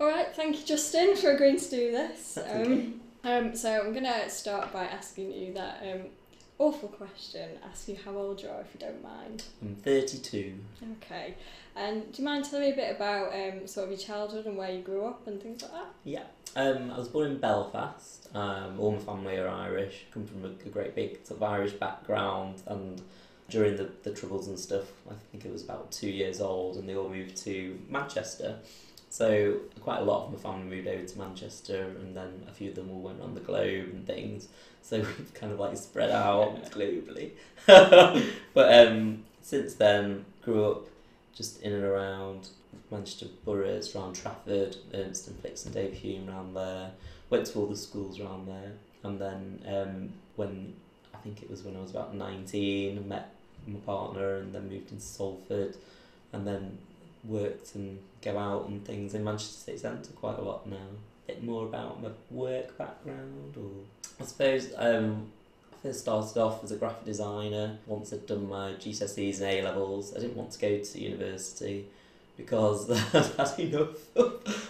All right, thank you, Justin, for agreeing to do this. Um, um, so I'm gonna start by asking you that um, awful question. Ask you how old you are, if you don't mind. I'm 32. Okay. And do you mind telling me a bit about um, sort of your childhood and where you grew up and things like that? Yeah. Um, I was born in Belfast. Um, all my family are Irish. Come from a, a great big sort of Irish background, and during the, the troubles and stuff, I think it was about two years old, and they all moved to Manchester. So quite a lot of my family moved over to Manchester, and then a few of them all went on the globe and things. So we've kind of like spread out globally. but um, since then, grew up just in and around Manchester boroughs, around Trafford, Urmston Flixton and Davyhulme around there. Went to all the schools around there, and then um, when I think it was when I was about nineteen, met my partner, and then moved into Salford, and then worked and go out and things in Manchester City Centre quite a lot now. A bit more about my work background, or I suppose um, I first started off as a graphic designer. Once I'd done my GCSEs and A levels, I didn't want to go to university because I'd had enough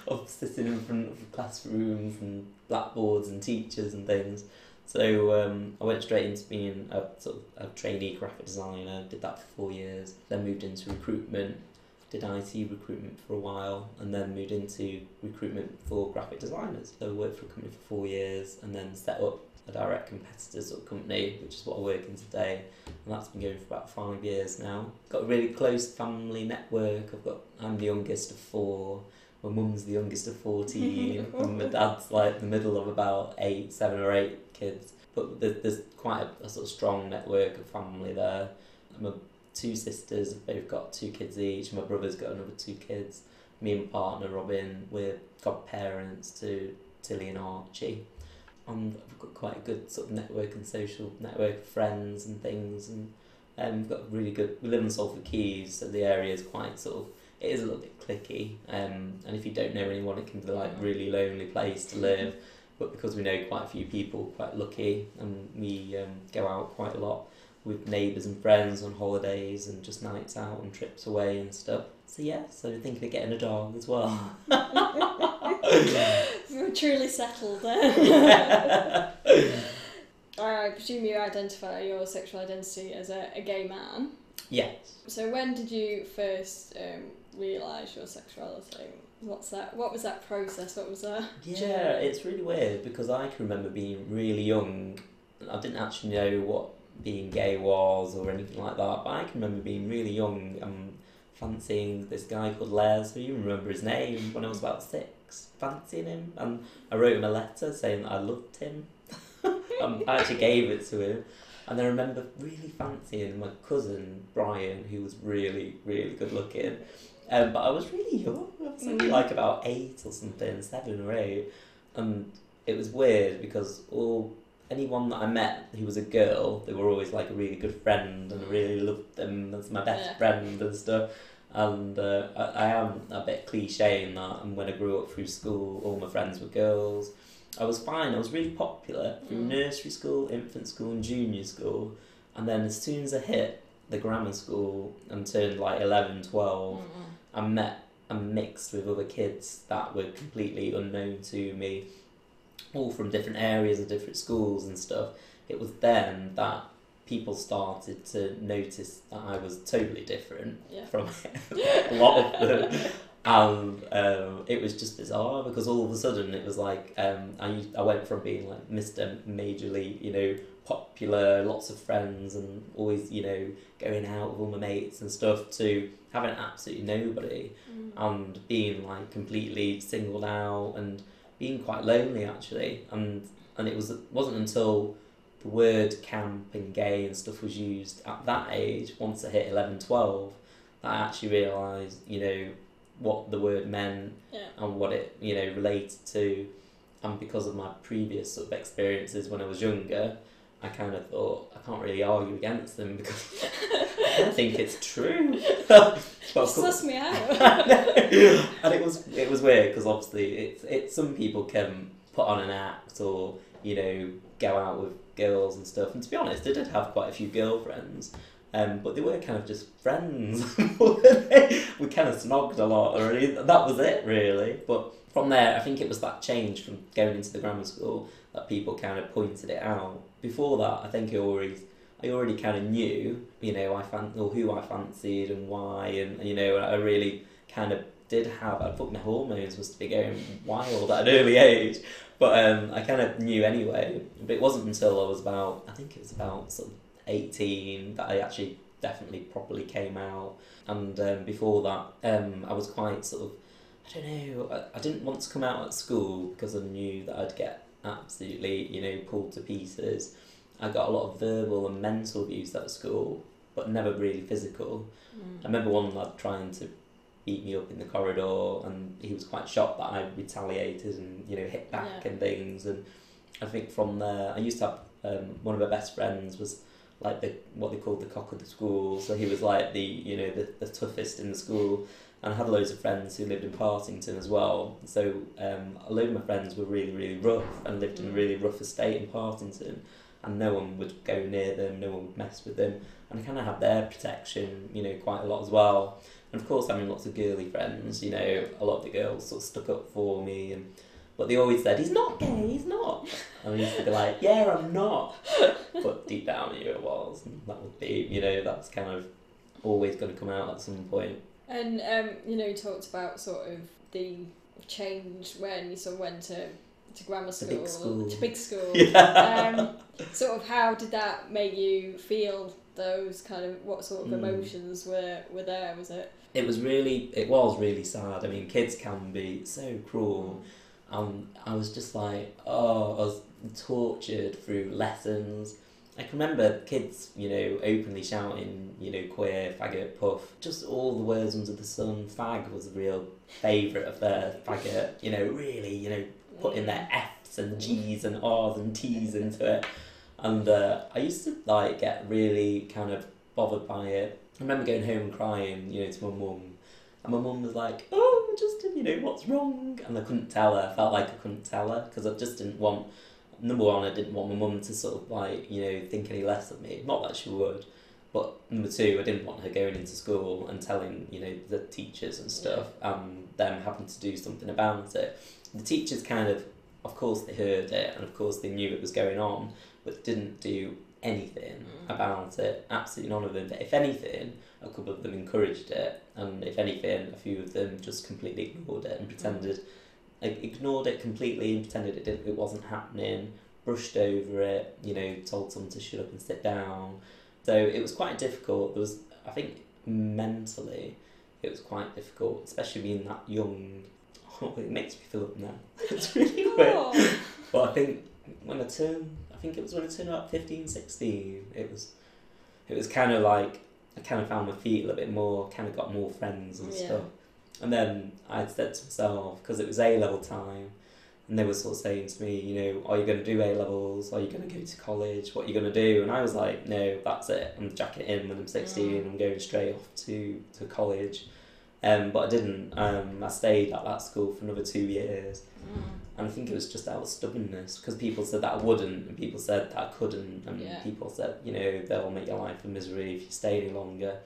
of, sitting in front of classrooms and blackboards and teachers and things. So um, I went straight into being a sort of a trainee graphic designer. Did that for four years. Then moved into recruitment. Did IT recruitment for a while, and then moved into recruitment for graphic designers. So I worked for a company for four years, and then set up a direct competitor sort of company, which is what I work in today, and that's been going for about five years now. Got a really close family network. I've got I'm the youngest of four. My mum's the youngest of fourteen, and my dad's like the middle of about eight, seven or eight kids. But there's, there's quite a, a sort of strong network of family there. My two sisters They've got two kids each. My brother's got another two kids. Me and my partner Robin, we're godparents to Tilly and Archie we've got quite a good sort of network and social network of friends and things and um, we've got really good we live in Salford Quays so the area is quite sort of it is a little bit clicky um, and if you don't know anyone it can be like really lonely place to live but because we know quite a few people quite lucky and we um, go out quite a lot with neighbours and friends on holidays and just nights out and trips away and stuff so yeah so thinking of getting a dog as well We're truly settled there. I presume you identify your sexual identity as a, a gay man. yes So when did you first um, realise your sexuality? What's that? What was that process? What was that? Yeah, journey? it's really weird because I can remember being really young. I didn't actually know what being gay was or anything like that, but I can remember being really young and fancying this guy called Les, who you remember his name, when I was about six, fancying him. And I wrote him a letter saying that I loved him. um, I actually gave it to him. And I remember really fancying my cousin Brian, who was really, really good looking. Um, but I was really young. I was only Mm. like about eight or something, seven or eight. And it was weird because all anyone that I met who was a girl, they were always like a really good friend and I really loved them as my best Yeah. friend and stuff. And uh, I, I am a bit cliche in that. And when I grew up through school, all my friends were girls. I was fine. I was really popular through Mm. nursery school, infant school, and junior school. And then as soon as I hit the grammar school and turned like 11, 12, Mm-mm. I met and mixed with other kids that were completely unknown to me, all from different areas and different schools and stuff. It was then that people started to notice that I was totally different Yeah. from a lot of them. And um, it was just bizarre because all of a sudden it was like um, I, used, I went from being like Mr. Majorly, you know, popular, lots of friends, and always, you know, going out with all my mates and stuff to having absolutely nobody Mm. and being like completely singled out and being quite lonely actually. And and it was it wasn't until the word camp and gay and stuff was used at that age, once I hit 11, 12, that I actually realised, you know, what the word meant Yeah. and what it you know related to and because of my previous sort of experiences when I was younger I kind of thought I can't really argue against them because I think it's true but of course- Suss me out. and it was it was weird because obviously it's it some people can put on an act or you know go out with girls and stuff and to be honest I did have quite a few girlfriends Um, but they were kind of just friends. we kind of snogged a lot, really. That was it, really. But from there, I think it was that change from going into the grammar school that people kind of pointed it out. Before that, I think I already, I already kind of knew, you know, I fan or who I fancied and why, and you know, I really kind of did have. I thought my hormones must be going wild at an early age, but um, I kind of knew anyway. But it wasn't until I was about, I think it was about sort of eighteen that I actually definitely properly came out. And um, before that, um, I was quite sort of I don't know. I, I didn't want to come out at school because I knew that I'd get absolutely, you know, pulled to pieces. I got a lot of verbal and mental abuse at school, but never really physical. Mm. I remember one lad trying to beat me up in the corridor, and he was quite shocked that I retaliated and you know hit back Yeah. and things. And I think from there, I used to have um, one of my best friends was like the what they called the cock of the school. So he was like the you know the, the toughest in the school. And I had loads of friends who lived in Partington as well. So um, a load of my friends were really, really rough and lived in a Mm. really rough estate in Partington. And no one would go near them, no one would mess with them. And I kind of had their protection, you know, quite a lot as well. And of course, having lots of girly friends, you know, a lot of the girls sort of stuck up for me. And But they always said, he's not gay, he's not. And I used to be like, yeah, I'm not. But deep down, I knew it was. And that would be, you know, that's kind of always going to come out at some point. And um, you know, you talked about sort of the change when you sort of went to to grammar school, big school. to big school. Yeah. Um, sort of how did that make you feel? Those kind of what sort of Mm. emotions were were there? Was it? It was really, it was really sad. I mean, kids can be so cruel. And I was just like, oh, I was tortured through lessons. I can remember kids, you know, openly shouting, you know, queer, faggot, puff, just all the words under the sun. Fag was a real favourite of their faggot, you know, really, you know, putting their F's and G's and R's and T's into it. And uh, I used to like get really kind of bothered by it. I remember going home crying, you know, to my mum. And my mum was like, oh, Justin, you know, what's wrong? And I couldn't tell her. I felt like I couldn't tell her because I just didn't want, number one, I didn't want my mum to sort of like, you know, think any less of me. Not that she would. But number two, I didn't want her going into school and telling, you know, the teachers and stuff and them having to do something about it. The teachers kind of, of course, they heard it and of course they knew it was going on, but didn't do anything Mm. about it. Absolutely none of them. But if anything, a couple of them encouraged it, and if anything, a few of them just completely ignored it and pretended, like, ignored it completely and pretended it didn't, it wasn't happening. Brushed over it, you know, told someone to shut up and sit down. So it was quite difficult. There was, I think, mentally, it was quite difficult, especially being that young. Oh, it makes me feel up now. it's really weird. Oh. But I think when I turned, I think it was when I turned about 15, 16, it was, it was kind of like, I kind of found my feet a little bit more, kind of got more friends and Yeah. stuff. And then I said to myself, because it was A level time, and they were sort of saying to me, you know, are you going to do A levels? Are you going to go to college? What are you going to do? And I was like, no, that's it. I'm jacking it in when I'm 16. Mm. I'm going straight off to, to college. Um, but I didn't. Um, I stayed at that school for another two years. Mm. And I think it was just out of stubbornness because people said that I wouldn't, and people said that I couldn't, and Yeah. people said, you know, they'll make your life a misery if you stay any longer.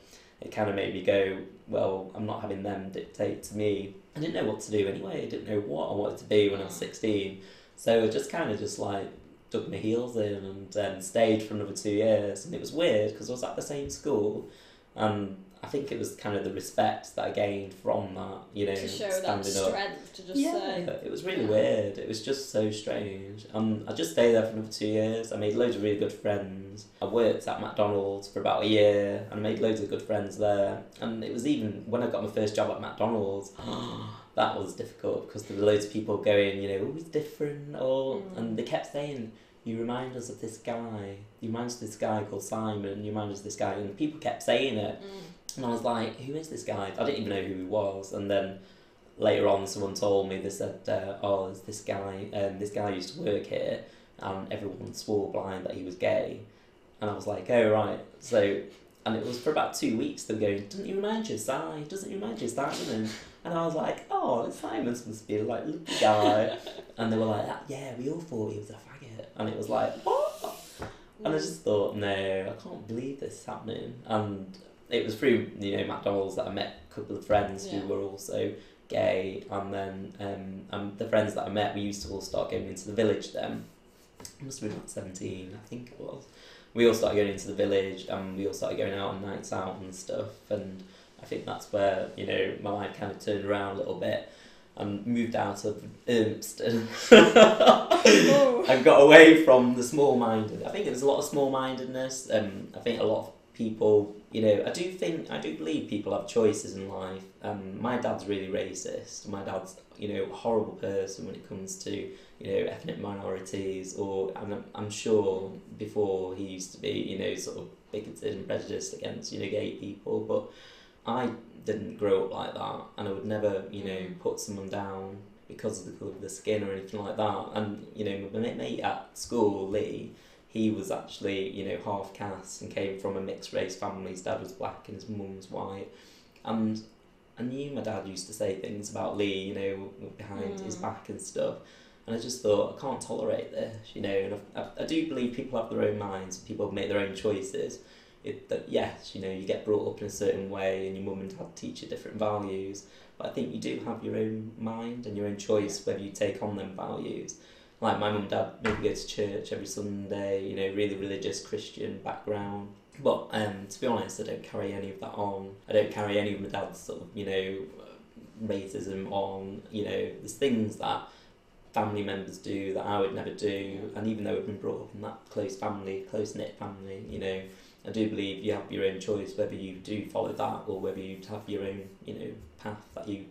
It kind of made me go, well, I'm not having them dictate to me. I didn't know what to do anyway. I didn't know what I wanted to be when I was Mm. 16. So I just kind of just like dug my heels in and um, stayed for another two years. And it was weird because I was at the same school. And I think it was kind of the respect that I gained from that, you know, To show that standing up. strength to just Yeah, say. it was really Yeah. weird. It was just so strange. Um, I just stayed there for another two years. I made loads of really good friends. I worked at McDonald's for about a year, and I made loads of good friends there. And it was even when I got my first job at McDonald's, that was difficult because there were loads of people going, you know, oh, he's different, or Mm. and they kept saying, you remind us of this guy. You remind us of this guy called Simon. You remind us of this guy, and people kept saying it. Mm. And I was like, who is this guy? I didn't even know who he was. And then later on, someone told me, they said, uh, oh, there's this guy, um, this guy used to work here, and everyone swore blind that he was gay. And I was like, oh, right. So, and it was for about two weeks, they were going, doesn't he remind you of Si? Doesn't he remind you of Simon? And I was like, oh, Simon's must be a like, lovely guy. and they were like, yeah, we all thought he was a faggot. And it was like, what? And I just thought, no, I can't believe this is happening. And it was through, you know, McDonald's that I met a couple of friends Yeah. who were also gay. And then um, and the friends that I met, we used to all start going into the village then. I must have been about 17, I think it was. We all started going into the village and we all started going out on nights out and stuff. And I think that's where, you know, my life kind of turned around a little bit and moved out of Urmston Oh. and got away from the small minded. I think there's a lot of small mindedness. Um, I think a lot of people, you know, I do think, I do believe people have choices in life. Um, my dad's really racist. My dad's, you know, a horrible person when it comes to, you know, ethnic minorities. Or I'm, I'm sure before he used to be, you know, sort of bigoted and prejudiced against, you know, gay people. But I didn't grow up like that, and I would never, you know, put someone down because of the colour of the skin or anything like that. And you know, my mate at school, Lee, he was actually you know half caste and came from a mixed race family. His dad was black and his mum was white, and I knew my dad used to say things about Lee, you know, behind his Mm. back and stuff. And I just thought I can't tolerate this, you know. And I, I, I do believe people have their own minds, people make their own choices. It, that yes, you know, you get brought up in a certain way, and your mum and dad teach you different values. But I think you do have your own mind and your own choice whether you take on them values. Like my mum and dad maybe go to church every Sunday, you know, really religious Christian background. But um, to be honest, I don't carry any of that on. I don't carry any of my dad's sort of, you know, racism on. You know, there's things that family members do that I would never do. And even though I've been brought up in that close family, close knit family, you know, I do believe you have your own choice whether you do follow that or whether you have your own, you know, path that you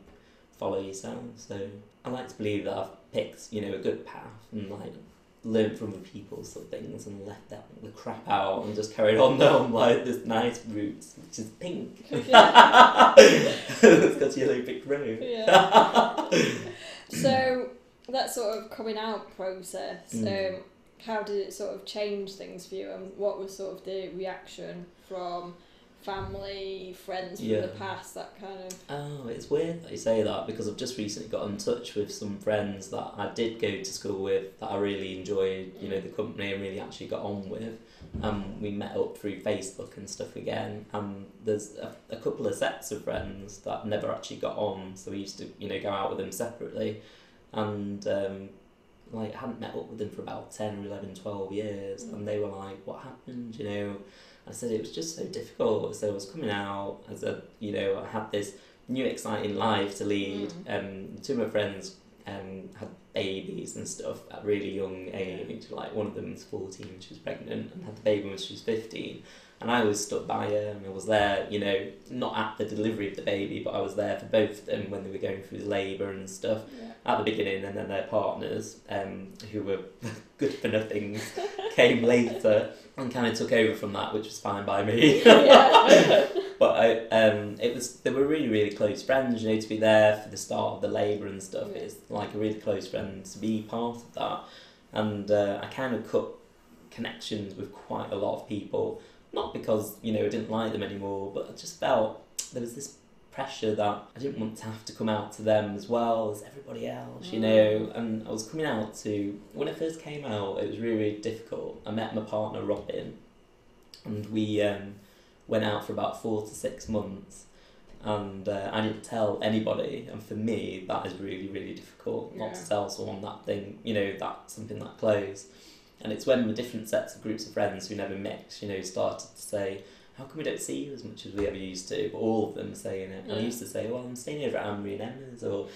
follow yourself. So I like to believe that I've picked, you know, a good path and like learned from the people sort of things and left that the crap out and just carried on down like this nice route which is pink. it's got yellow brick road. Yeah. so that sort of coming out process, Mm. um, how did it sort of change things for you, and what was sort of the reaction from family, friends from Yeah. the past, that kind of? Oh, it's weird that you say that because I've just recently got in touch with some friends that I did go to school with that I really enjoyed, you know, the company and really actually got on with. Um, we met up through Facebook and stuff again. And there's a, a couple of sets of friends that never actually got on, so we used to, you know, go out with them separately. And um, like I hadn't met up with them for about 10 or 11, 12 years, Mm. and they were like, What happened? You know, I said it was just so difficult. So I was coming out as a, you know, I had this new exciting life to lead. Um, two of my friends um, had babies and stuff at a really young age. Like one of them was 14, she was pregnant, and had the baby when she was 15. And I was stuck by her, and I was there, you know, not at the delivery of the baby, but I was there for both of them when they were going through labour and stuff Yeah. at the beginning, and then their partners, um, who were good for nothings, came later and kind of took over from that, which was fine by me. But I, um, it was they were really really close friends. You know, to be there for the start of the labour and stuff. Yeah. It's like a really close friend to be part of that, and uh, I kind of cut connections with quite a lot of people. Not because you know I didn't like them anymore, but I just felt there was this pressure that I didn't want to have to come out to them as well as everybody else, you know. And I was coming out to when I first came out, it was really, really difficult. I met my partner Robin, and we um, went out for about four to six months. And uh, I didn't tell anybody, and for me, that is really, really difficult not to tell someone that thing, you know, that something that close. And it's when the different sets of groups of friends who never mix, you know, started to say, how come we don't see you as much as we ever used to? But all of them saying it. And I used to say, well, I'm staying over at Marie and Emma's, or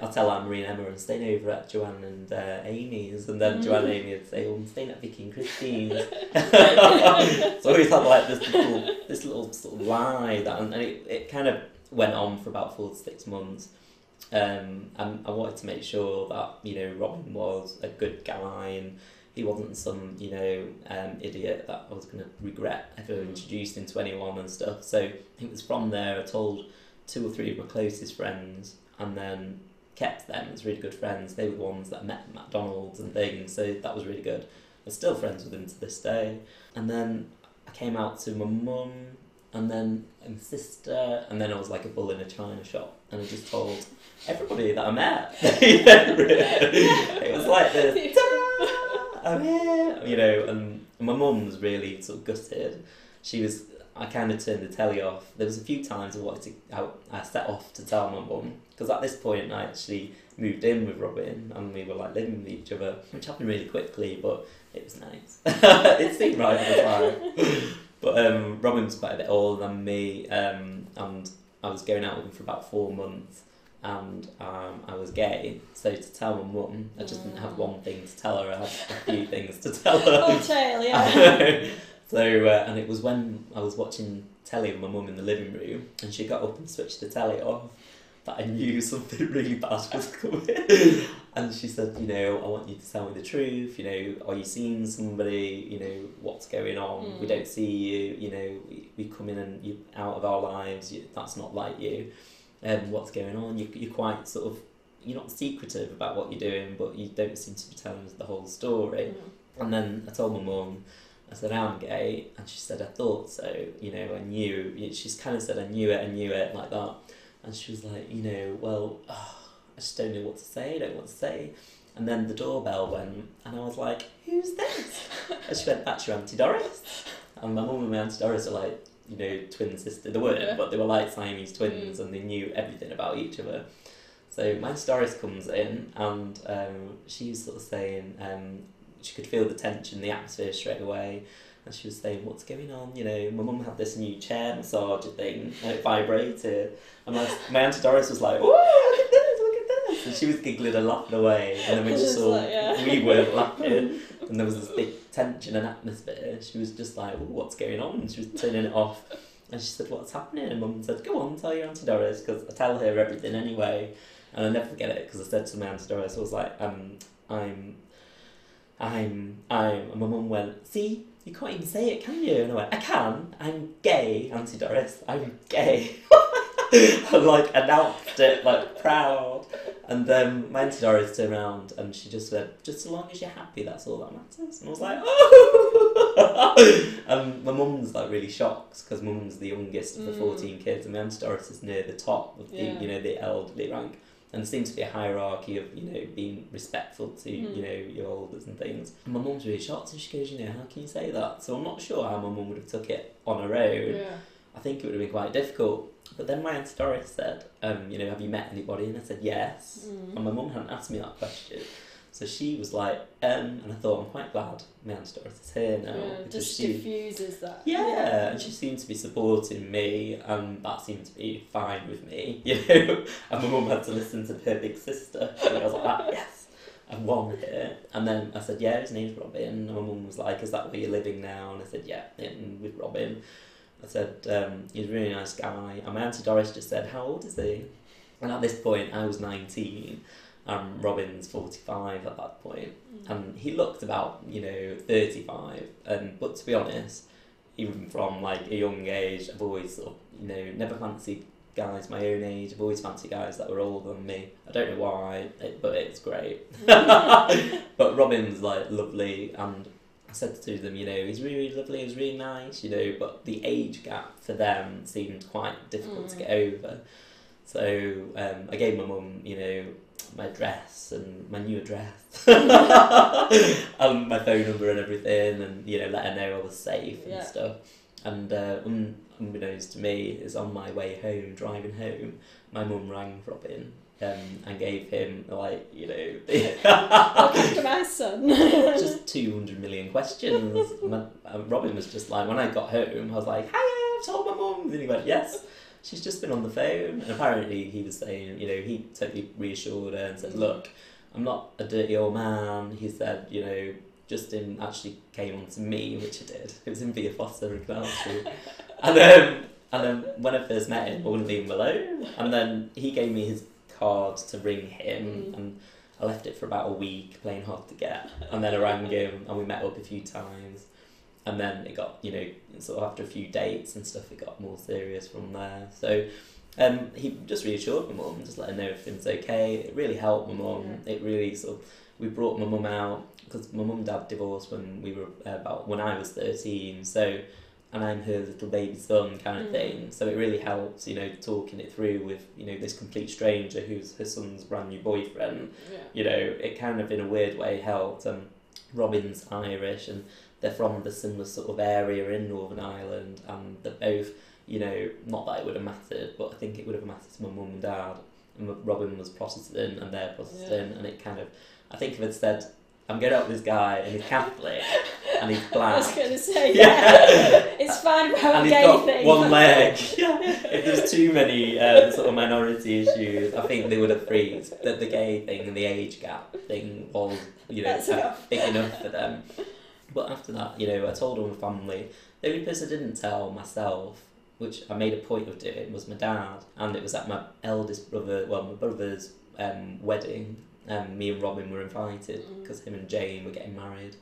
I'll tell Anne Marie and Emma I'm staying over at Joanne and uh, Amy's, and then Mm. Joanne and Amy would say, oh I'm staying at Vicky and Christine's. so I always had like this little, this little sort of lie that, and it, it kind of went on for about four to six months. Um, and I wanted to make sure that you know Robin was a good guy and he wasn't some you know um, idiot that I was going to regret ever introducing to anyone and stuff. So it was from there I told two or three of my closest friends and then kept them as really good friends. They were the ones that met McDonald's and things, so that was really good. I'm still friends with them to this day. And then I came out to my mum and then my sister, and then I was like a bull in a china shop, and I just told everybody that I met. it was like this. I'm here, you know. And my mum was really sort of gutted. She was. I kind of turned the telly off. There was a few times I wanted to. I, I set off to tell my mum because at this point I actually moved in with Robin and we were like living with each other, which happened really quickly, but it was nice. it seemed right at the time. But um, Robin was quite a bit older than me, um, and I was going out with him for about four months, and um, I was gay. So to tell my mum, I just didn't have one thing to tell her. I had a few things to tell her. Oh, tail, yeah. so uh, and it was when I was watching telly with my mum in the living room, and she got up and switched the telly off. That I knew something really bad was coming, and she said, you know, I want you to tell me the truth. You know, are you seeing somebody? You know, what's going on? Mm. We don't see you. You know, we, we come in and you out of our lives. You, that's not like you. Um, what's going on? You, you're quite sort of you're not secretive about what you're doing, but you don't seem to be telling us the whole story. Mm. And then I told my mum, I said, I'm gay. And she said, I thought so. You know, I knew. She's kind of said, I knew it, I knew it, like that. And she was like, you know, well, oh, I just don't know what to say, I don't know what to say. And then the doorbell went, and I was like, who's this? And she went, that's your Auntie Doris. And my mum and my Auntie Doris are like, you know, twin sister. They weren't, Yeah. but they were like Siamese twins, and they knew everything about each other. So my Auntie Doris comes in, and um, she's sort of saying um, she could feel the tension, the atmosphere straight away. And she was saying, "What's going on?" You know, my mum had this new chair massager thing, and it vibrated. And my, my auntie Doris was like, "Oh, look at this! Look at this!" And she was giggling and laughing away. And then we just saw like, yeah. we weren't laughing, and there was this big tension and atmosphere. She was just like, "Oh, what's going on?" And she was turning it off. And she said, "What's happening?" And mum said, "Go on, tell your auntie Doris, because I tell her everything anyway." And I never forget it because I said to my auntie Doris, I was like, um, "I'm." I'm, I'm, and my mum went, see, you can't even say it, can you? And I went, I can, I'm gay, Auntie Doris, I'm gay. I like announced it, like proud. And then my Auntie Doris turned around and she just said, just as long as you're happy, that's all that matters. And I was like, oh! and my mum's like really shocked because mum's the youngest of the Mm. 14 kids and my Auntie Doris is near the top of the, Yeah. you know, the elderly rank and there seems to be a hierarchy of you know being respectful to Mm. you know your elders and things. And my mum's really shocked, and she goes, you know, how can you say that? So I'm not sure how my mum would have took it on her own. Yeah. I think it would have been quite difficult. But then my aunt Doris said, um, you know, have you met anybody? And I said yes. Mm. And my mum hadn't asked me that question. So she was like, um, and I thought, I'm quite glad my aunt Doris is here now yeah, because just she diffuses that. yeah, yeah, and she seemed to be supporting me, and that seemed to be fine with me, you know. And my mum had to listen to her big sister, and I was like, ah, yes, I've won here. And then I said, yeah, his name's Robin. And my mum was like, is that where you're living now? And I said, yeah, in with Robin. I said, um, he's a really nice guy. And my auntie Doris just said, how old is he? And at this point, I was 19, and Robin's 45 at that point. Mm. and he looked about you know 35 and but to be honest even from like a young age i've always sort of you know never fancied guys my own age. I've always fancied guys that were older than me. I don't know why it, but it's great. But robin's like lovely. And i said to them you know he's really, lovely. He's really nice you know but the age gap for them seemed quite difficult to Mm. get over. So um, i gave my mum you know my address and my new address. And my phone number and everything and you know let her know I was safe and Yeah. stuff. And uh, un- unbeknownst to me is on my way home driving home my mum rang Robin um, and gave him like you know after my son. just 200 million questions. My, and Robin was just like when I got home I was like hi I've told my mum. And he went yes she's just been on the phone and apparently he was saying you know he totally reassured her and said Mm. look I'm not a dirty old man. He said you know Justin actually came on to me which he did. It was in Via Fossa in Canal Street and then and then when I first met him I wouldn't leave him alone. And then he gave me his card to ring him Mm. and I left it for about a week playing hard to get. And then I rang him and we met up a few times and then it got you know sort of after a few dates and stuff it got more serious from there. So um, he just reassured my mum just let her know everything's okay. It really helped my mum. It really sort of we brought my mum out because my mum and dad divorced when we were uh, about when I was 13 so and I'm her little baby son kind of Mm. thing. So it really helped you know talking it through with you know this complete stranger who's her son's brand new boyfriend. Yeah. you know, it kind of in a weird way helped. And Robin's Irish and they're from the similar sort of area in Northern Ireland and they're both, you know, not that it would have mattered, but I think it would have mattered to my mum and dad. And Robin was Protestant and they're Protestant and it kind of, I think if it said, I'm going out with this guy and he's Catholic and he's black. I was going to say, Yeah. yeah. it's fine about and gay thing. one leg. if there's too many um, sort of minority issues, I think they would have freezed. That the gay thing and the age gap thing was, you know, uh, big enough for them. But after that, you know, I told all my family. The only person I didn't tell myself, which I made a point of doing, was my dad. And it was at my eldest brother, well, my brother's um, wedding. Um, me and Robin were invited Mm. because him and Jane were getting married.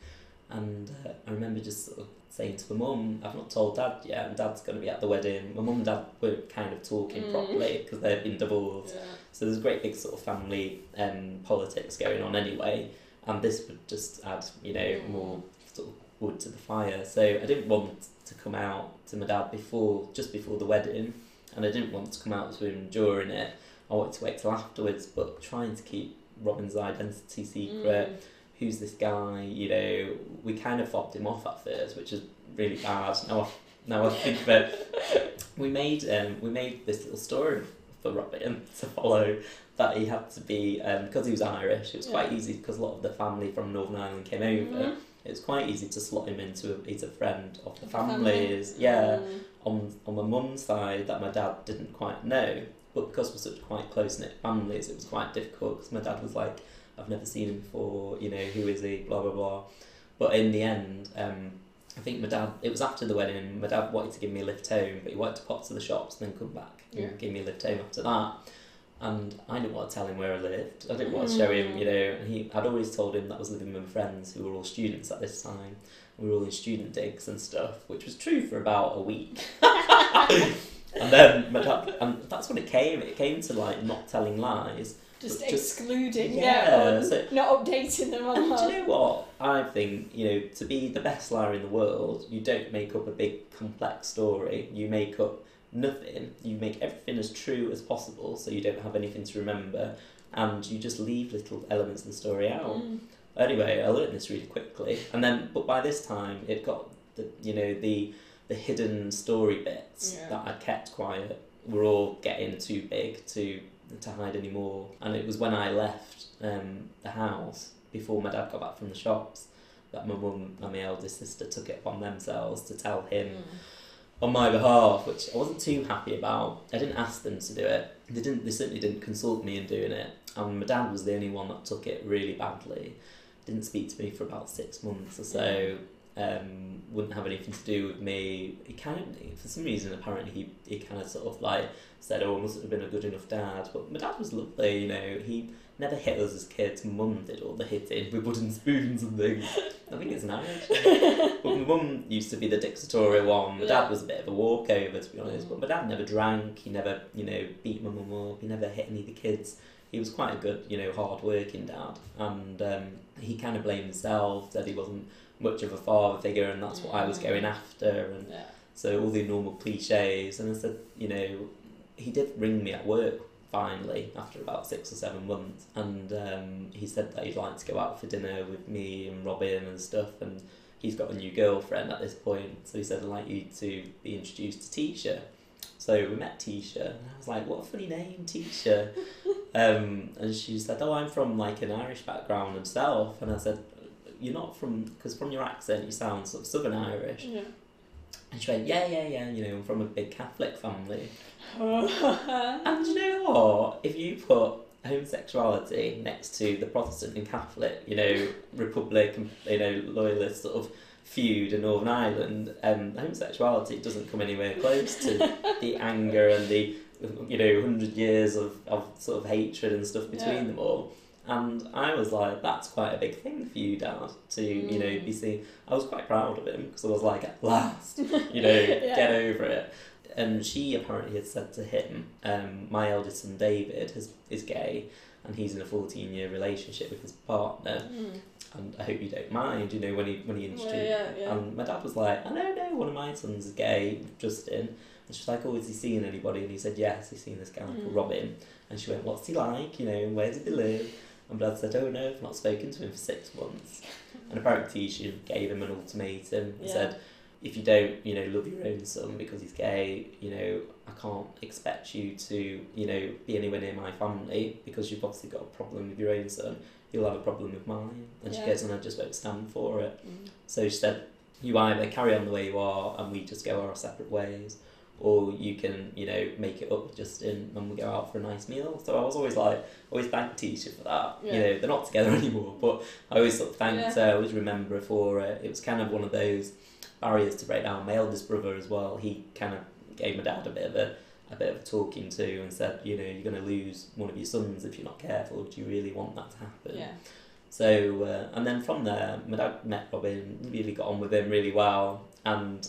And uh, I remember just sort of saying to my mum, I've not told dad yet, and dad's going to be at the wedding. My mum and dad weren't kind of talking Mm. properly because they've been divorced. Yeah. So there's a great big sort of family um, politics going on anyway, and this would just add, you know, Mm. more sort of wood to the fire. So I didn't want to come out to my dad before, just before the wedding, and I didn't want to come out to him during it. I wanted to wait till afterwards, but trying to keep Robin's identity secret. Mm. Who's this guy? You know, we kind of fobbed him off at first, which is really bad. Now, I, now I think of it, we made um, we made this little story for Robin to follow that he had to be because he was Irish. It was quite easy because a lot of the family from Northern Ireland came over. Mhm. It was quite easy to slot him into. A, he's a friend of the The family. families. Yeah, Mm. on on my mum's side that my dad didn't quite know, but because we're such quite close knit families, it was quite difficult because my dad was like, "I've never seen him before. You know, who is he? Blah blah blah." But in the end, um, I think my dad. It was after the wedding. My dad wanted to give me a lift home, but he wanted to pop to the shops and then come back and Yeah. give me a lift home after that. And I didn't want to tell him where I lived. I didn't want to show him, mm. you know. And he, I'd always told him that I was living with my friends who were all students at this time. We were all in student digs and stuff, which was true for about a week. and then and that's when it came. It came to like not telling lies. Just, just- excluding, Yeah, so- not updating them And do you know what? I think, you know, to be the best liar in the world, you don't make up a big complex story. You make up nothing. You make everything as true as possible so you don't have anything to remember and you just leave little elements of the story out. Mm. Anyway, I learned this really quickly. And then but by this time it got the you know, the the hidden story bits Yeah. that I'd kept quiet were all getting too big to to hide anymore. And it was when I left um, the house before my dad got back from the shops that my mum and my eldest sister took it upon themselves to tell him Mm. On my behalf, which I wasn't too happy about. I didn't ask them to do it. They didn't. They certainly didn't consult me in doing it. And my dad was the only one that took it really badly. Didn't speak to me for about six months or so. Um, wouldn't have anything to do with me. He kind of, for some reason, apparently he he kind of sort of like said, "Oh, I mustn't have been a good enough dad." But my dad was lovely. You know, he never hit us as kids. Mum did all the hitting with wooden spoons and things. I think it's an nice. But my mum used to be the dictatorial one. My dad was a bit of a walkover, to be honest. Mm. But my dad never drank. He never, you know, beat my mum up. He never hit any of the kids. He was quite a good, you know, hard working dad. And um, he kind of blamed himself, said he wasn't much of a father figure, and that's what I was Mm. going after. And Yeah. so all the normal cliches. And I said, you know, he did ring me at work finally after about six or seven months, and um, he said that he'd like to go out for dinner with me and Robin and stuff. And he's got a new girlfriend at this point, so he said I'd like you to be introduced to Tisha. So we met Tisha, and I was like, "What a funny name, Tisha." um, and she said, "Oh, I'm from like an Irish background myself," and I said. You're not from, because from your accent you sound sort of Southern Irish. Yeah. And she went, yeah, yeah, yeah, you know, I'm from a big Catholic family. And you know what? If you put homosexuality next to the Protestant and Catholic, you know, Republic and, you know, loyalist sort of feud in Northern Ireland, um, homosexuality doesn't come anywhere close to the anger and the, you know, hundred years of, of sort of hatred and stuff between Yeah. them all. And I was like, that's quite a big thing for you, Dad, to, you know, Mm. be seen. I was quite proud of him because I was like, at last, you know, Yeah. get over it. And she apparently had said to him, um, my eldest son David is, is gay and he's in a 14 year relationship with his partner. Mm. And I hope you don't mind, you know, when he, when he introduced yeah, yeah. And my dad was like, I don't know, one of my sons is gay, Justin. And she's like, oh, has he seen anybody? And he said, yes, he's seen this guy called Mm. Robin. And she went, what's he like? You know, where does he live? And Dad said, oh no, I've not spoken to him for six months. And apparently she gave him an ultimatum and Yeah. said, if you don't, you know, love your own son because he's gay, you know, I can't expect you to, you know, be anywhere near my family because you've obviously got a problem with your own son. You'll have a problem with mine. And she Yeah. goes, and I just won't stand for it. Mm. So she said, you either carry on the way you are and we just go our separate ways, or you can, you know, make it up with Justin and we go out for a nice meal. So I was always like, always thanked Tisha for that. Yeah. You know, they're not together anymore, but I always sort of thanked Yeah. her, I always remember for it. It was kind of one of those barriers to break down. My eldest brother as well, he kind of gave my dad a bit of a, a bit of talking to and said, you know, you're going to lose one of your sons if you're not careful. Do you really want that to happen? Yeah. So, uh, and then from there, my dad met Robin, really got on with him really well. And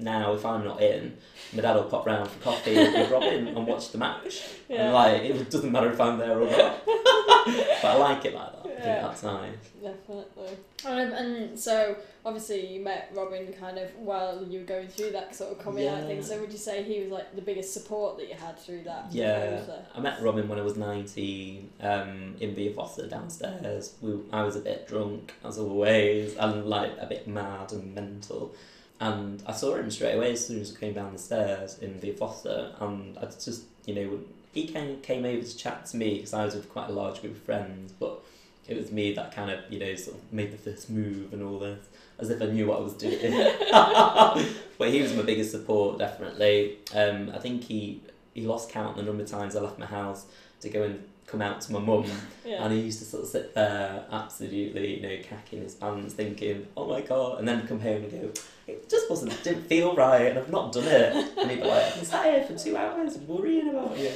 now, if I'm not in, my dad will pop round for coffee with Robin and watch the match. Yeah. And like, it doesn't matter if I'm there or not. but I like it like that. I Yeah. think that's nice. Definitely. Um, and so, obviously, you met Robin kind of while you were going through that sort of coming out thing. So, would you say he was like the biggest support that you had through that? Yeah, process? I met Robin when I was 19 um, in Via Fossa downstairs. We, I was a bit drunk, as always, and like a bit mad and mental. And I saw him straight away as soon as I came down the stairs in the Fossa. And I just, you know, he came, came over to chat to me because I was with quite a large group of friends, but it was me that kind of, you know, sort of made the first move and all this, as if I knew what I was doing. but he was my biggest support, definitely. Um, I think he he lost count the number of times I left my house to go and come out to my mum, Yeah. and he used to sort of sit there, absolutely, you know, cacking his pants, thinking, "Oh my god!" and then come home and go, "It just wasn't, didn't feel right, and I've not done it." And he'd be like, "I've been sat here for two hours worrying about you."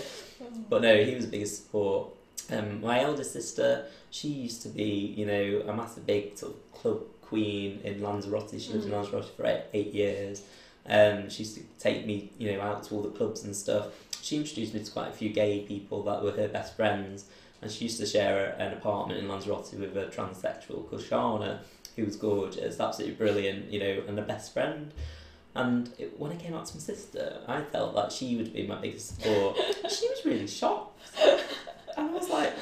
But no, he was the biggest support. Um, my eldest sister, she used to be, you know, a massive big sort of club queen in Lanzarote. She lived in Mm. Lanzarote for eight, eight years. Um, she used to take me, you know, out to all the clubs and stuff. She introduced me to quite a few gay people that were her best friends, and she used to share an apartment in Lanzarote with a transsexual called Shana, who was gorgeous, absolutely brilliant, you know, and a best friend. And it, when I came out to my sister, I felt that she would be my biggest support. she was really shocked. And I was like,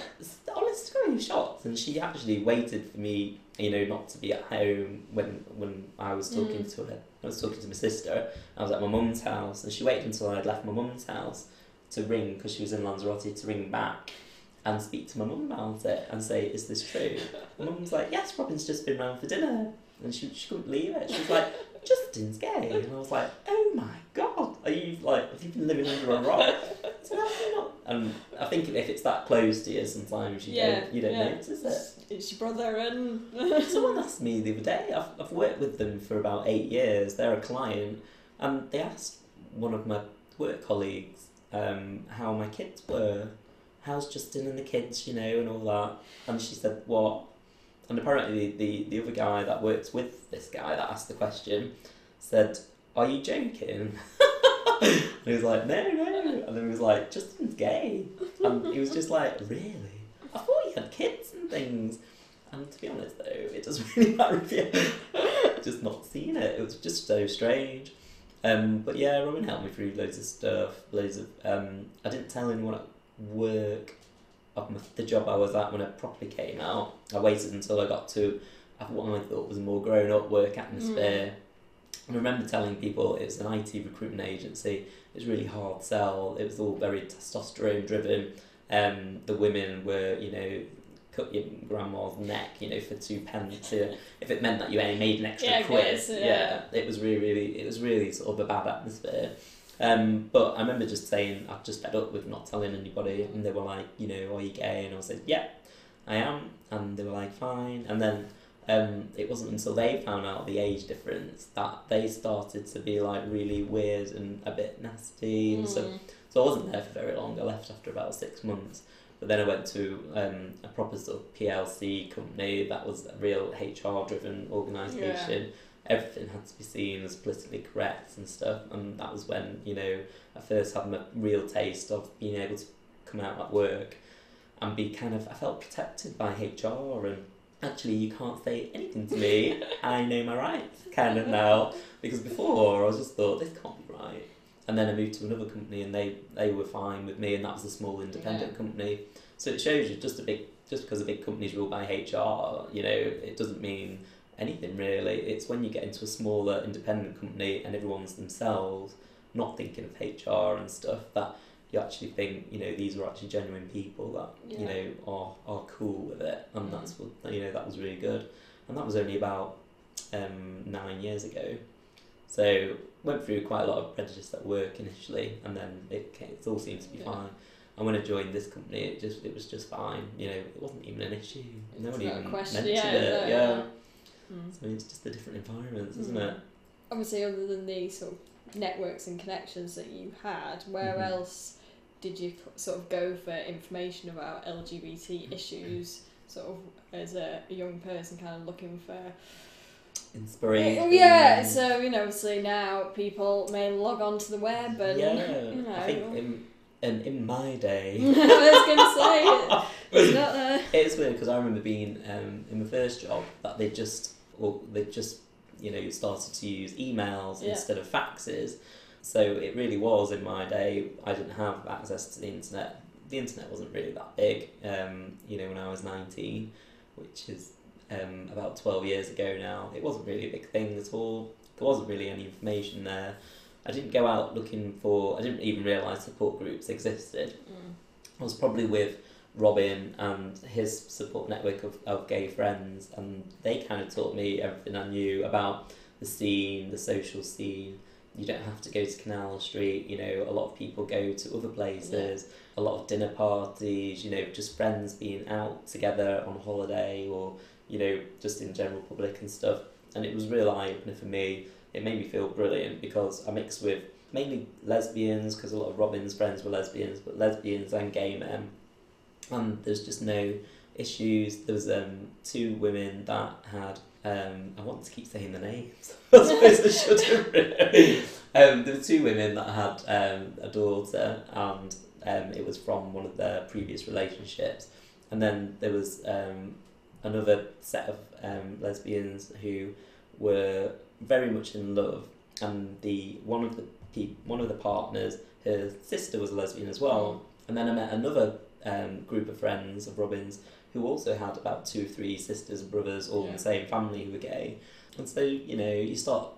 honest to God, shocked. And she actually waited for me, you know, not to be at home when when I was talking Mm. to her. I was talking to my sister. I was at my mum's house, and she waited until I'd left my mum's house to ring because she was in Lanzarote to ring back and speak to my mum about it and say, "Is this true?" Mum's like, "Yes, Robin's just been round for dinner," and she she couldn't believe it. She was like, "Justin's gay," and I was like, "Oh my god, are you like have you been living under a rock?" I said, not?" And I think if it's that close to you, sometimes you Yeah, don't you don't yeah. notice it. It's, it's your brother and. Someone asked me the other day, I've, I've worked with them for about eight years, they're a client, and they asked one of my work colleagues um, how my kids were, how's Justin and the kids, you know, and all that. And she said, what? And apparently the, the other guy that works with this guy that asked the question said, are you joking? and he was like, no, no. And then he was like, Justin's gay. And he was just like, really? I thought he had kids and things. And to be honest, though, it doesn't really matter if you've just not seen it. It was just so strange. Um, but yeah, Robin helped me through loads of stuff. Loads of. Um, I didn't tell anyone at work of my, the job I was at when I properly came out. I waited until I got to what I thought was a more grown up work atmosphere. And I remember telling people it was an IT recruitment agency. It was really hard sell. It was all very testosterone driven. Um, the women were, you know, cut your grandma's neck, you know, for two pence. to- If it meant that you only made an extra Yeah, quid, yes, yeah. it was really, really, it was really sort of a bad atmosphere. Um, but I remember just saying I've just fed up with not telling anybody, and they were like, you know, are you gay? And I said, yeah, I am, and they were like, fine. And then um, it wasn't until they found out the age difference that they started to be like really weird and a bit nasty and. Mm. So I wasn't there for very long. I left after about six months. But then I went to um, a proper sort of PLC company that was a real HR driven organisation. Everything had to be seen as politically correct and stuff. And that was when, you know, I first had my real taste of being able to come out at work and be kind of, I felt protected by HR and actually you can't say anything to me. I know my rights kind of now. Because before I was just thought, this can't be right. And then I moved to another company and they, they were fine with me and that was a small independent Yeah. company. So it shows you just a big just because a big company is ruled by HR, you know, it doesn't mean anything really. It's when you get into a smaller independent company and everyone's themselves, not thinking of HR and stuff, that you actually think, you know, these are actually genuine people that, you know, are, are cool with it. And Mm. that's what, you know, that was really good. And that was only about um, nine years ago. So went through quite a lot of prejudice at work initially, and then it it all seems to be Yeah. fine. And when I joined this company, it just it was just fine. You know, it wasn't even an issue. No one even question. mentioned Yeah, it. no, yeah. Mm. So it's just the different environments, isn't Mm. it? Obviously, other than the sort of networks and connections that you had, where Mhm. else did you sort of go for information about LGBT issues? Sort of as a, a young person, kind of looking for Inspiration. Yeah, so you know, obviously now people may log on to the web and yeah. you know. I think in, in in my day. I was gonna say it's not there. It's weird because I remember being um, in my first job that they just or they just you know started to use emails Yeah. instead of faxes. So it really was in my day. I didn't have access to the internet. The internet wasn't really that big. Um, you know, when I was nineteen, which is um, about twelve years ago now, it wasn't really a big thing at all. There wasn't really any information there. I didn't go out looking for. I didn't even realise support groups existed. Mm. I was probably with Robin and his support network of, of gay friends, and they kind of taught me everything I knew about the scene, the social scene. You don't have to go to Canal Street, you know, a lot of people go to other places, a lot of dinner parties, you know, just friends being out together on holiday or, you know, just in general public and stuff. And it was real eye opener for me. It made me feel brilliant because I mixed with mainly lesbians because a lot of Robin's friends were lesbians, but lesbians and gay men. And there's just no issues. There was um, two women that had. Um, I want to keep saying the names. I suppose I really. um, there were two women that had um, a daughter, and um, it was from one of their previous relationships. And then there was um, another set of um, lesbians who were very much in love, and the one of the pe- one of the partners, her sister was a lesbian as well. And then I met another um, group of friends of Robin's who also had about two or three sisters and brothers, all in the same family who were gay. And so you know you start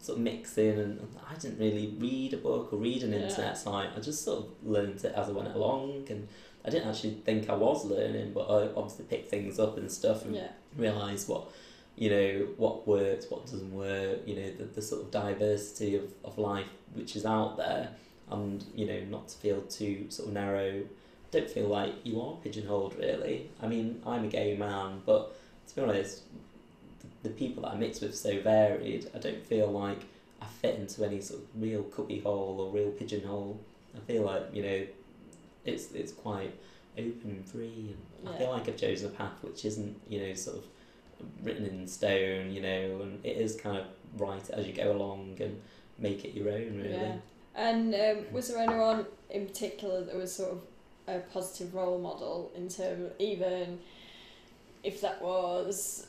sort of mixing, and I didn't really read a book or read an Yeah. internet site. I just sort of learned it as I went along, and I didn't actually think I was learning, but I obviously picked things up and stuff and Yeah. realise what you know what works what doesn't work you know the, the sort of diversity of, of life which is out there and you know not to feel too sort of narrow don't feel like you are pigeonholed really i mean i'm a gay man but to be honest the, the people that i mix with are so varied i don't feel like i fit into any sort of real cubby hole or real pigeonhole i feel like you know it's it's quite open and free and i feel like i've chosen a path which isn't you know sort of written in stone, you know, and it is kind of it as you go along and make it your own, really. Yeah. And um, was there anyone in particular that was sort of a positive role model in terms of even if that was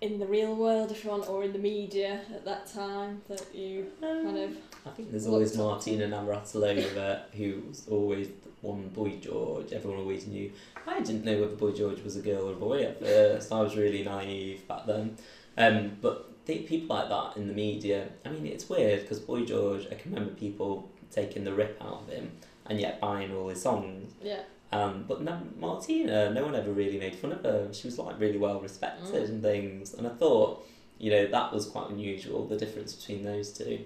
in the real world, if you want, or in the media at that time that you kind of I think there's always looked up Martina Navratilova, who was always one Boy George. Everyone always knew. I didn't know whether Boy George was a girl or a boy at first. I was really naive back then. Um, but the people like that in the media, I mean, it's weird because Boy George, I can remember people taking the rip out of him and yet buying all his songs. yeah Um, but no, Martina, no one ever really made fun of her. She was like really well respected Mm. and things. And I thought, you know, that was quite unusual, the difference between those two.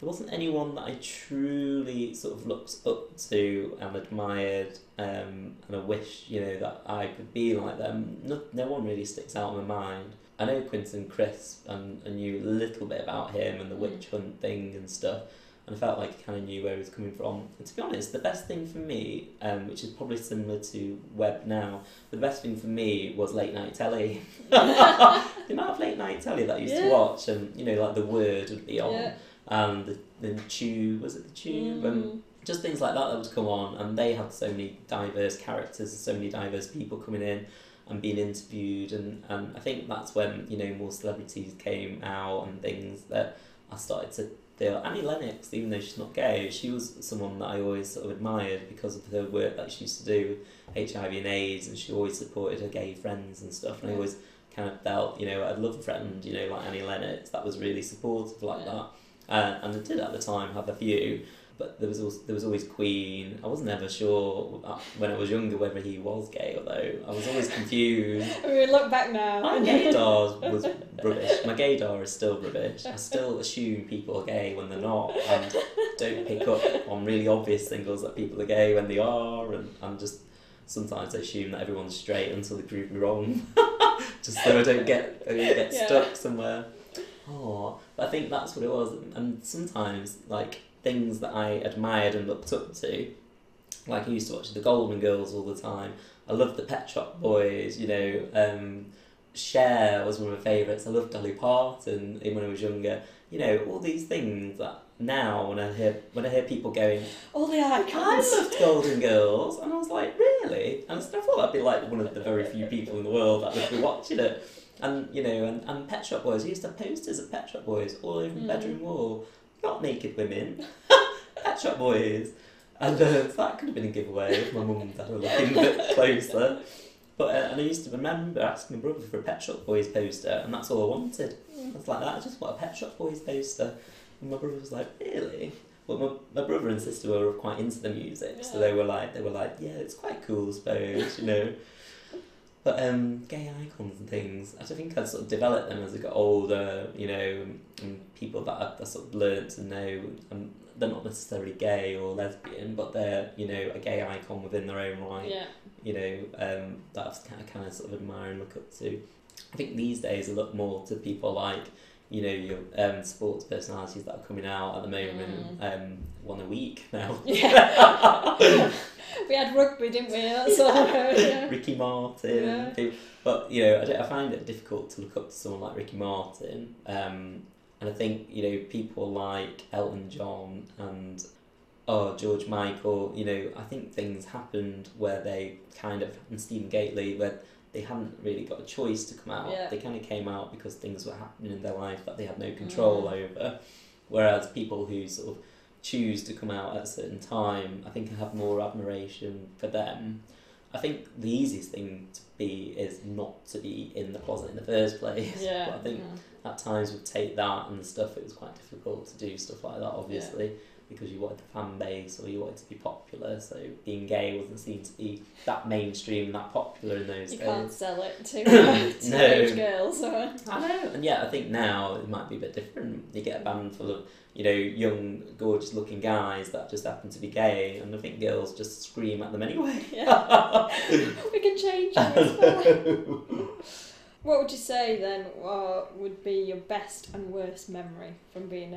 There wasn't anyone that I truly sort of looked up to and admired, um, and I wish, you know, that I could be like them. No, no one really sticks out in my mind. I know Quentin Crisp and I knew a little bit about him and the Mm. witch hunt thing and stuff and I felt like I kind of knew where he was coming from. And to be honest, the best thing for me, um, which is probably similar to web now, the best thing for me was late night telly. the amount of late night telly that I used Yeah. to watch, and you know, like the word would be on, Yeah. and the the tube was it the tube, and Mm. just things like that that would come on, and they had so many diverse characters and so many diverse people coming in and being interviewed, and, and I think that's when you know more celebrities came out and things that I started to deal. Annie Lennox, even though she's not gay, she was someone that I always sort of admired because of her work that she used to do with HIV and AIDS, and she always supported her gay friends and stuff. And I always kind of felt, you know, I'd love a friend, you know, like Annie Lennox, that was really supportive like Yeah. that. Uh, and I did at the time have a few, but there was also, there was always Queen. I was never sure uh, when I was younger whether he was gay although. I was always confused. I mean, look back now. My gaydar was rubbish. My gaydar is still rubbish. I still assume people are gay when they're not, and don't pick up on really obvious singles that people are gay when they are, and I'm just sometimes I assume that everyone's straight until they prove me wrong, just so I don't get I don't get Yeah. stuck somewhere. Oh, but I think that's what it was, and sometimes like things that I admired and looked up to, like I used to watch the Golden Girls all the time. I loved the Pet Shop Boys, you know. Um, Cher was one of my favourites. I loved Dolly Parton when I was younger. You know, all these things that now when I hear when I hear people going, All the I icons. loved Golden Girls, and I was like, really? And I thought I'd be like one of the very few people in the world that would be watching it. And you know, and, and Pet Shop Boys. I used to have posters of Pet Shop Boys all over my Mm. bedroom wall. Not naked women, Pet Shop Boys. And uh, that could have been a giveaway if my mum and dad were looking a bit closer. But uh, and I used to remember asking my brother for a Pet Shop Boys poster, and that's all I wanted. I was like, that. I just want a Pet Shop Boys poster. And my brother was like, really? Well, my, my brother and sister were quite into the music, so they were like, they were like, yeah, it's quite cool, I suppose, you know. But um, gay icons and things, I think I sort of developed them as I got older, you know, and people that I, I sort of learnt to know, and they're not necessarily gay or lesbian, but they're, you know, a gay icon within their own right Yeah. you know, um, that I've kind of, kind of sort of admire and look up to. I think these days I look more to people like, you know, your um, sports personalities that are coming out at the moment, um, one a week now. Yeah. we had rugby, didn't we? That's all Yeah. Ricky Martin. Yeah. But, you know, I, I find it difficult to look up to someone like Ricky Martin. Um, and I think, you know, people like Elton John and oh, George Michael, you know, I think things happened where they kind of, and Stephen Gately, where they hadn't really got a choice to come out. Yeah. They kind of came out because things were happening in their life that they had no control Mm. over. Whereas people who sort of choose to come out at a certain time, I think I have more admiration for them. I think the easiest thing to be is not to be in the closet in the first place. Yeah. But I think Mm. at times would take that and stuff, it was quite difficult to do stuff like that, obviously, because you wanted the fan base or you wanted to be popular. So being gay wasn't seen to be that mainstream and that popular in those You days. You can't sell it to teenage No. girls. So. I know, and yeah, I think now it might be a bit different. You get a band full of, you know, young, gorgeous looking guys that just happen to be gay, and I think girls just scream at them anyway. Yeah. we can change it. What would you say then uh, would be your best and worst memory from being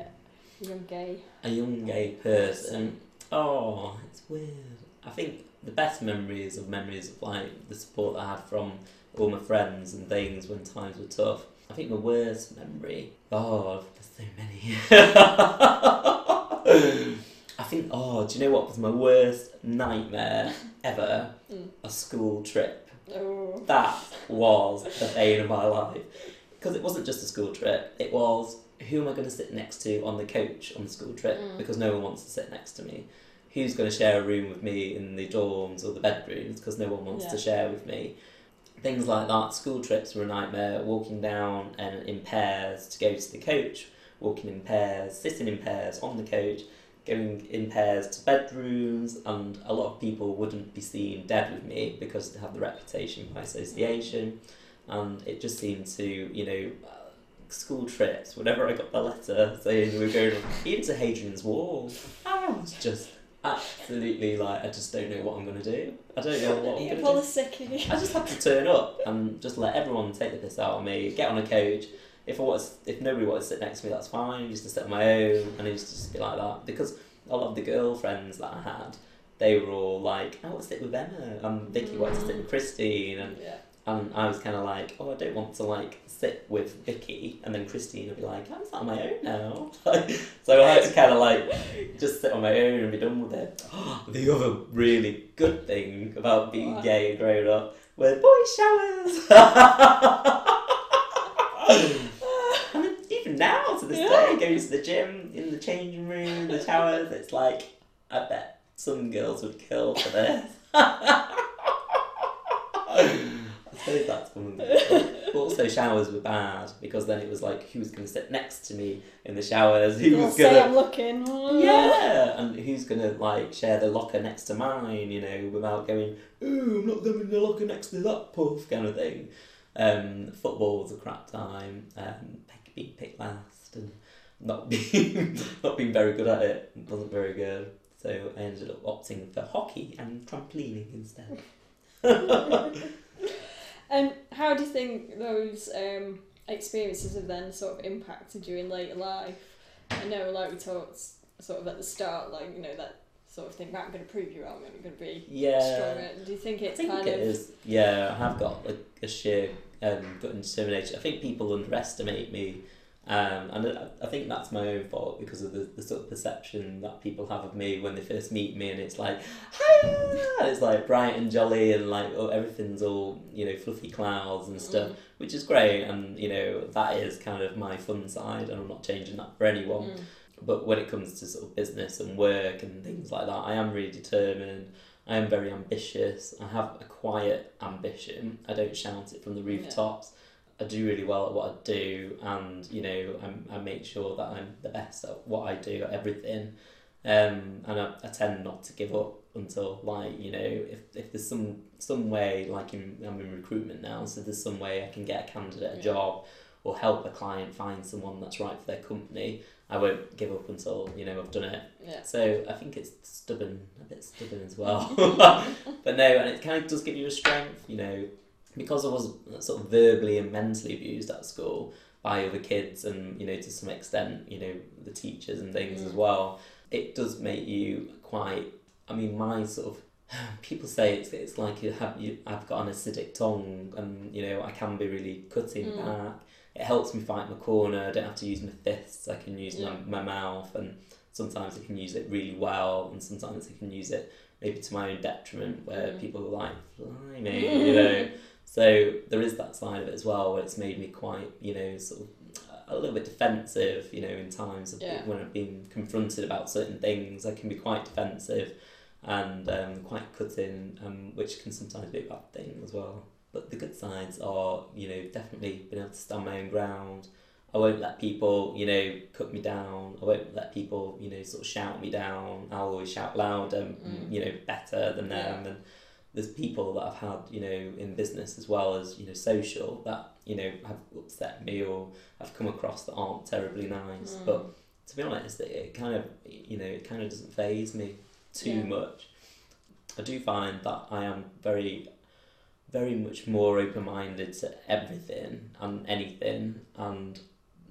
a young gay? a young gay person. Oh, it's weird. I think the best memories of memories of like the support I had from all my friends and things when times were tough. I think my worst memory. Oh, there's so many. I think. Oh, do you know what was my worst nightmare ever? Mm. A school trip. Oh. That was the bane of my life. Because it wasn't just a school trip, it was who am I going to sit next to on the coach on the school trip? Mm. Because no one wants to sit next to me. Who's going to share a room with me in the dorms or the bedrooms? Because no one wants to share with me. Things like that. School trips were a nightmare. Walking down and in pairs to go to the coach, walking in pairs, sitting in pairs on the coach, going in pairs to bedrooms, and a lot of people wouldn't be seen dead with me because they have the reputation by association, and it just seemed to, you know, school trips. Whenever I got the letter saying we were going even to Hadrian's Wall, I was just absolutely like, I just don't know what I'm gonna do. I don't know what I'm You gonna do. I just had to turn up and just let everyone take the piss out of me, get on a coach. If I was, if nobody wanted to sit next to me, that's fine. I used to sit on my own, and it used to just be like that. Because a lot of the girlfriends that I had, they were all like, "I want to sit with Emma," and Vicky wanted to sit with Christine, and Yeah. And I was kind of like, "Oh, I don't want to like sit with Vicky," and then Christine would be like, "I'm sat on my own now." so I had to kind of like just sit on my own and be done with it. the other really good thing about being What? gay and grown up were boy showers. and even now, to this Yeah. day, going to the gym, in the changing room, the showers. It's like I bet some girls would kill for this. I suppose that's one. But also, showers were bad because then it was like who was going to sit next to me in the showers, who You'll was say going to I'm looking. yeah, and who's gonna like share the locker next to mine? You know, without going, "Ooh, I'm not going in the locker next to that puff," kind of thing. Um, football was a crap time. Um, being picked last and not being not being very good at it. wasn't very good. So I ended up opting for hockey and trampolining instead. And how do you think those um, experiences have then sort of impacted you in later life? I know, like we talked sort of at the start, like you know that sort of thing. Right, I'm going to prove you wrong. I'm going to be Yeah. stronger. Do you think it's think kind it of is. Yeah, I have got like a sheer um, gut and. I think people underestimate me, um, and I, I think that's my own fault because of the, the sort of perception that people have of me when they first meet me, and it's like, "Hiya!" it's like bright and jolly, and like oh, everything's all you know fluffy clouds and stuff, Mm. which is great, and you know that is kind of my fun side, and I'm not changing that for anyone. Mm. But when it comes to sort of business and work and things like that, I am really determined. I am very ambitious. I have a quiet ambition. I don't shout it from the rooftops. I do really well at what I do, and you know, I'm, I make sure that I'm the best at what I do at everything. Um, and I, I tend not to give up until like you know if, if there's some some way like in I'm in recruitment now, so there's some way I can get a candidate a job or help a client find someone that's right for their company. I won't give up until you know I've done it. Yeah. So I think it's stubborn, a bit stubborn as well. but no, and it kind of does give you a strength, you know, because I was sort of verbally and mentally abused at school by other kids and, you know, to some extent, you know, the teachers and things as Mm. well. It does make you quite, I mean, my sort of, people say it's, it's like you have, you, I've got an acidic tongue and, you know, I can be really cutting Mm. back. It helps me fight my corner. I don't have to use my fists. I can use Yeah. my, my mouth and sometimes I can use it really well and sometimes I can use it maybe to my own detriment where Mm. people are like, blimey, you know. So there is that side of it as well where it's made me quite, you know, sort of a little bit defensive, you know, in times of Yeah. when I've been confronted about certain things, I can be quite defensive and um, quite cutting, um, which can sometimes be a bad thing as well. But the good sides are, you know, definitely being able to stand my own ground. I won't let people, you know, cut me down. I won't let people, you know, sort of shout me down. I'll always shout louder, Mm. you know, better than them. And there's people that I've had, you know, in business as well as, you know, social that, you know, have upset me or have come across that aren't terribly nice. Mm. But to be honest, it, it kind of, you know, it kind of doesn't phase me too Yeah. much. I do find that I am very, very much more open minded to everything and anything and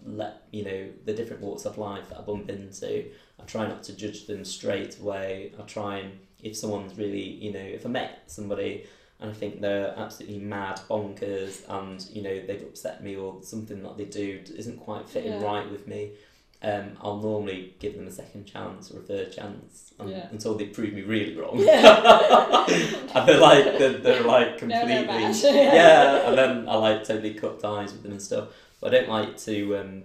let you know the different walks of life that I bump into. I try not to judge them straight away. I try and if someone's really you know if I met somebody and I think they're absolutely mad bonkers and you know they've upset me or something that they do isn't quite fitting Yeah. right with me. Um, I'll normally give them a second chance or a third chance um, Yeah. until they prove me really wrong. Yeah. and they're like they're, they're like No, completely bad. yeah, and then I like totally cut ties with them and stuff. But I don't like to um,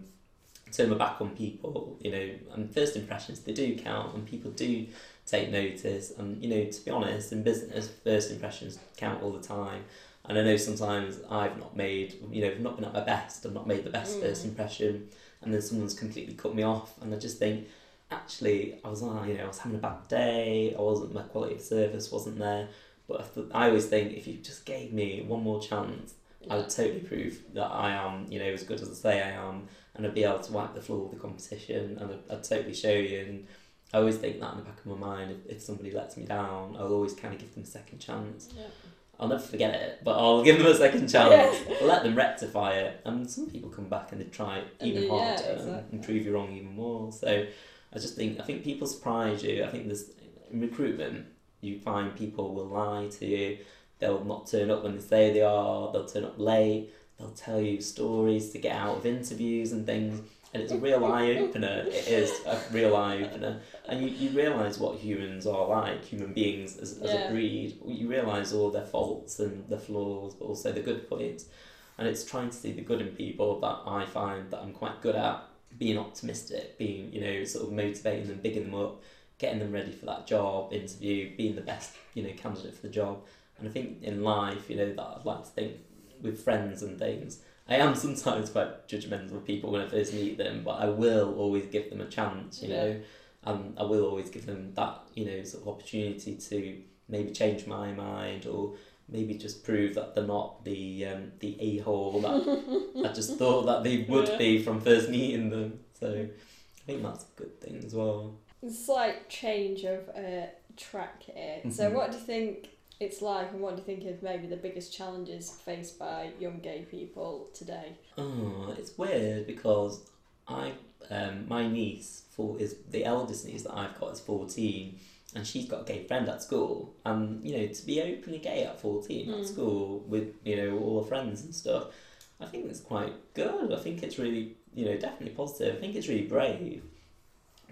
turn my back on people, you know. And first impressions they do count, and people do take notice. And you know, to be honest, in business, first impressions count all the time. And I know sometimes I've not made, you know, I've not been at my best. I've not made the best Mm. first impression, and then someone's completely cut me off, and I just think. Actually, I was, uh, you know, I was having a bad day. I wasn't. My quality of service wasn't there. But I, th- I always think if you just gave me one more chance, I would totally prove that I am, you know, as good as I say I am, and I'd be able to wipe the floor with the competition, and I'd, I'd totally show you. And I always think that in the back of my mind, if, if somebody lets me down, I'll always kind of give them a second chance. Yeah. I'll never forget it, but I'll give them a second chance, I'll let them rectify it, and some people come back and they try And even yeah, harder exactly. and prove you wrong even more. So I just think I think people surprise you. I think there's in recruitment you find people will lie to you. They'll not turn up when they say they are. They'll turn up late. They'll tell you stories to get out of interviews and things. And it's a real eye opener. It is a real eye opener. And you, you realise what humans are like, human beings as, as Yeah. a breed. You realise all their faults and their flaws, but also the good points. And it's trying to see the good in people that I find that I'm quite good at. being optimistic, being you know sort of motivating them, bigging them up, getting them ready for that job interview, being the best you know candidate for the job. And I think in life, you know, that I'd like to think with friends and things. I am sometimes quite judgmental of people when I first meet them, but I will always give them a chance, you Yeah. know, and I will always give them that, you know, sort of opportunity to maybe change my mind or maybe just prove that they're not the um, the a hole that I just thought that they would Yeah. be from first meeting them. So I think that's a good thing as well. Slight change of uh, track here. So, Mhm. what do you think it's like, and what do you think of maybe the biggest challenges faced by young gay people today? Oh, it's weird because I um my niece for is the eldest niece that I've got is fourteen and she's got a gay friend at school and you know to be openly gay at fourteen Mm. at school with you know all her friends and stuff I think it's quite good I think it's really you know definitely positive I think it's really brave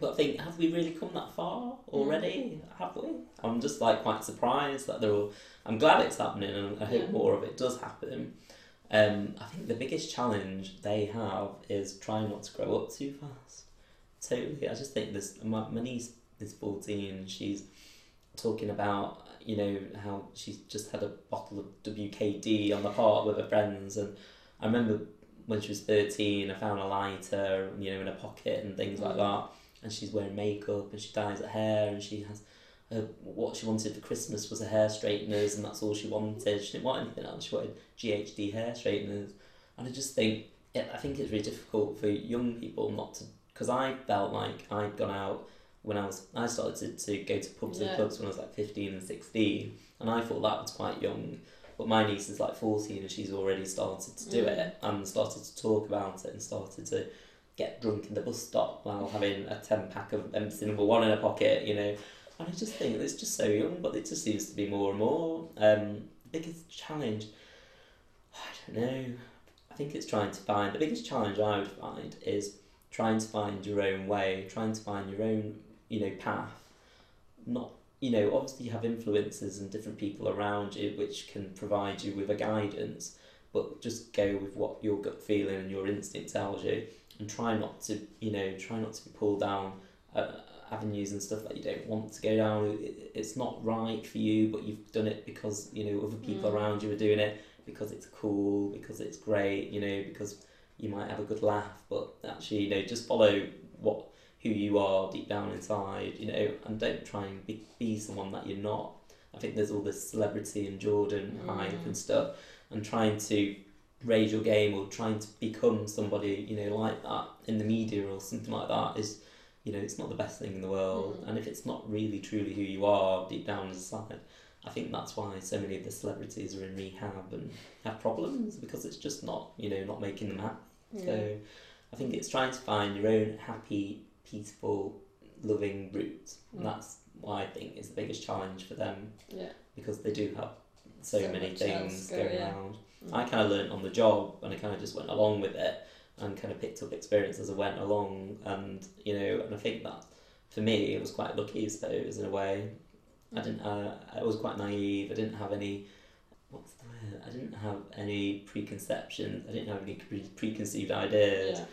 but I think have we really come that far already have we I'm just like quite surprised that they're all I'm glad it's happening and I hope Yeah. more of it does happen um, I think the biggest challenge they have is trying not to grow up too fast. Totally, I just think this. My, my niece is fourteen. and She's talking about you know how she's just had a bottle of WKD on the park with her friends, and I remember when she was thirteen, I found a lighter, you know, in her pocket and things like Mm. that. And she's wearing makeup and she dyes her hair and she has uh, what she wanted for Christmas was a hair straighteners and that's all she wanted. She didn't want anything else. She wanted GHD hair straighteners, and I just think yeah, I think it's really difficult for young people not to because I felt like I'd gone out when I was I started to, to go to pubs Yeah. and clubs when I was like fifteen and sixteen, and I thought that was quite young. But my niece is like fourteen and she's already started to do Mm. it and started to talk about it and started to get drunk in the bus stop while having a ten pack of Embassy number one in her pocket, you know. And I just think it's just so young, but it just seems to be more and more. Um, biggest challenge, I don't know. I think it's trying to find the biggest challenge I would find is trying to find your own way, trying to find your own, you know, path. Not, you know, obviously you have influences and different people around you which can provide you with a guidance, but just go with what your gut feeling and your instinct tells you, and try not to, you know, try not to be pulled down. Uh, avenues and stuff that you don't want to go down it, it's not right for you but you've done it because you know other people Mm. around you are doing it because it's cool because it's great you know because you might have a good laugh but actually you know just follow what who you are deep down inside you know and don't try and be, be someone that you're not I think there's all this celebrity and Jordan Mm. hype and stuff and trying to raise your game or trying to become somebody you know like that in the media or something like that is you know it's not the best thing in the world Mm. and if it's not really truly who you are deep down inside I think that's why so many of the celebrities are in rehab and have problems because it's just not you know not making them happy Yeah. so I think it's trying to find your own happy peaceful loving route Mm. that's what I think is the biggest challenge for them yeah. because they do have so, So many things going yeah. around. I kind of learned on the job and I kind of just went along with it and kind of picked up experience as I went along and you know and I think that for me it was quite lucky I suppose in a way. I didn't uh, I was quite naive I didn't have any what's the word? I didn't have any preconceptions I didn't have any pre- preconceived ideas. Yeah.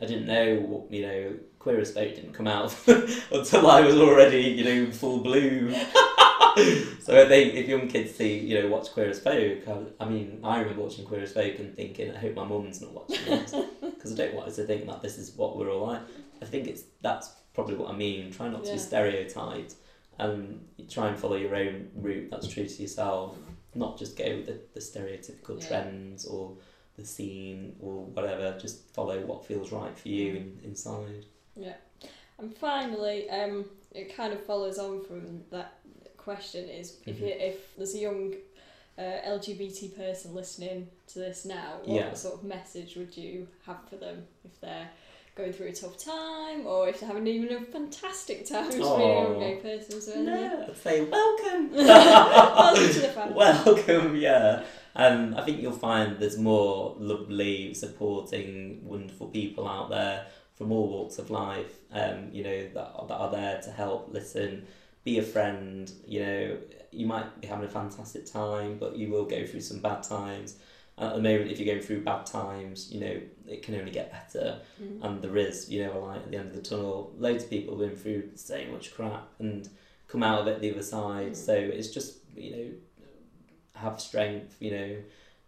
I didn't know what you know Queer as Folk didn't come out until I was already you know full bloom so I think if young kids see, you know, watch Queer as Folk, I, I mean, I remember watching Queer as Folk and thinking, I hope my mum's not watching this because I don't want her to think that this is what we're all like. I think it's that's probably what I mean. Try not to Yeah. be stereotyped and try and follow your own route that's true to yourself, not just go with the, the stereotypical Yeah. trends or the scene or whatever. Just follow what feels right for you in, inside. Yeah. And finally, um, it kind of follows on from that question is if you, if there's a young uh, LGBT person listening to this now, what Yeah. sort of message would you have for them if they're going through a tough time or if they're having even a fantastic time just being a young gay person? So anything? No, I'd say welcome. Welcome to the family. Welcome, yeah. Um, I think you'll find there's more lovely, supporting, wonderful people out there from all walks of life. Um, you know that that are there to help, listen, be a friend. You know, you might be having a fantastic time, but you will go through some bad times. at the moment, if you're going through bad times, you know, it can only get better. Mm. And there is, you know, a light at the end of the tunnel. Loads of people have been through so much crap and come out of it the other side. Mm. So it's just, you know, have strength, you know,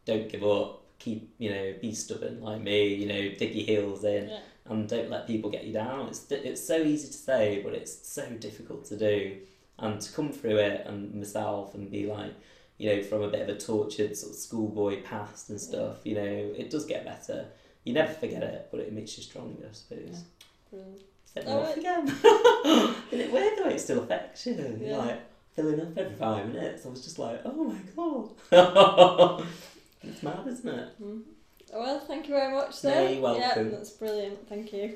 don't give up, keep, you know, be stubborn like me, you know, dig your heels in Yeah. And don't let people get you down. It's it's so easy to say, but it's so difficult to do. And to come through it and myself and be like, you know, from a bit of a tortured sort of schoolboy past and stuff, you know, it does get better. You never forget it, but it makes you stronger, I suppose. Brilliant. Set off right. again. Isn't it weird the way it still affects you? Yeah. like filling up every five minutes. I was just like, oh my god. it's mad, isn't it? Mm. Well, thank you very much, sir. you're welcome. Yeah, that's brilliant. Thank you.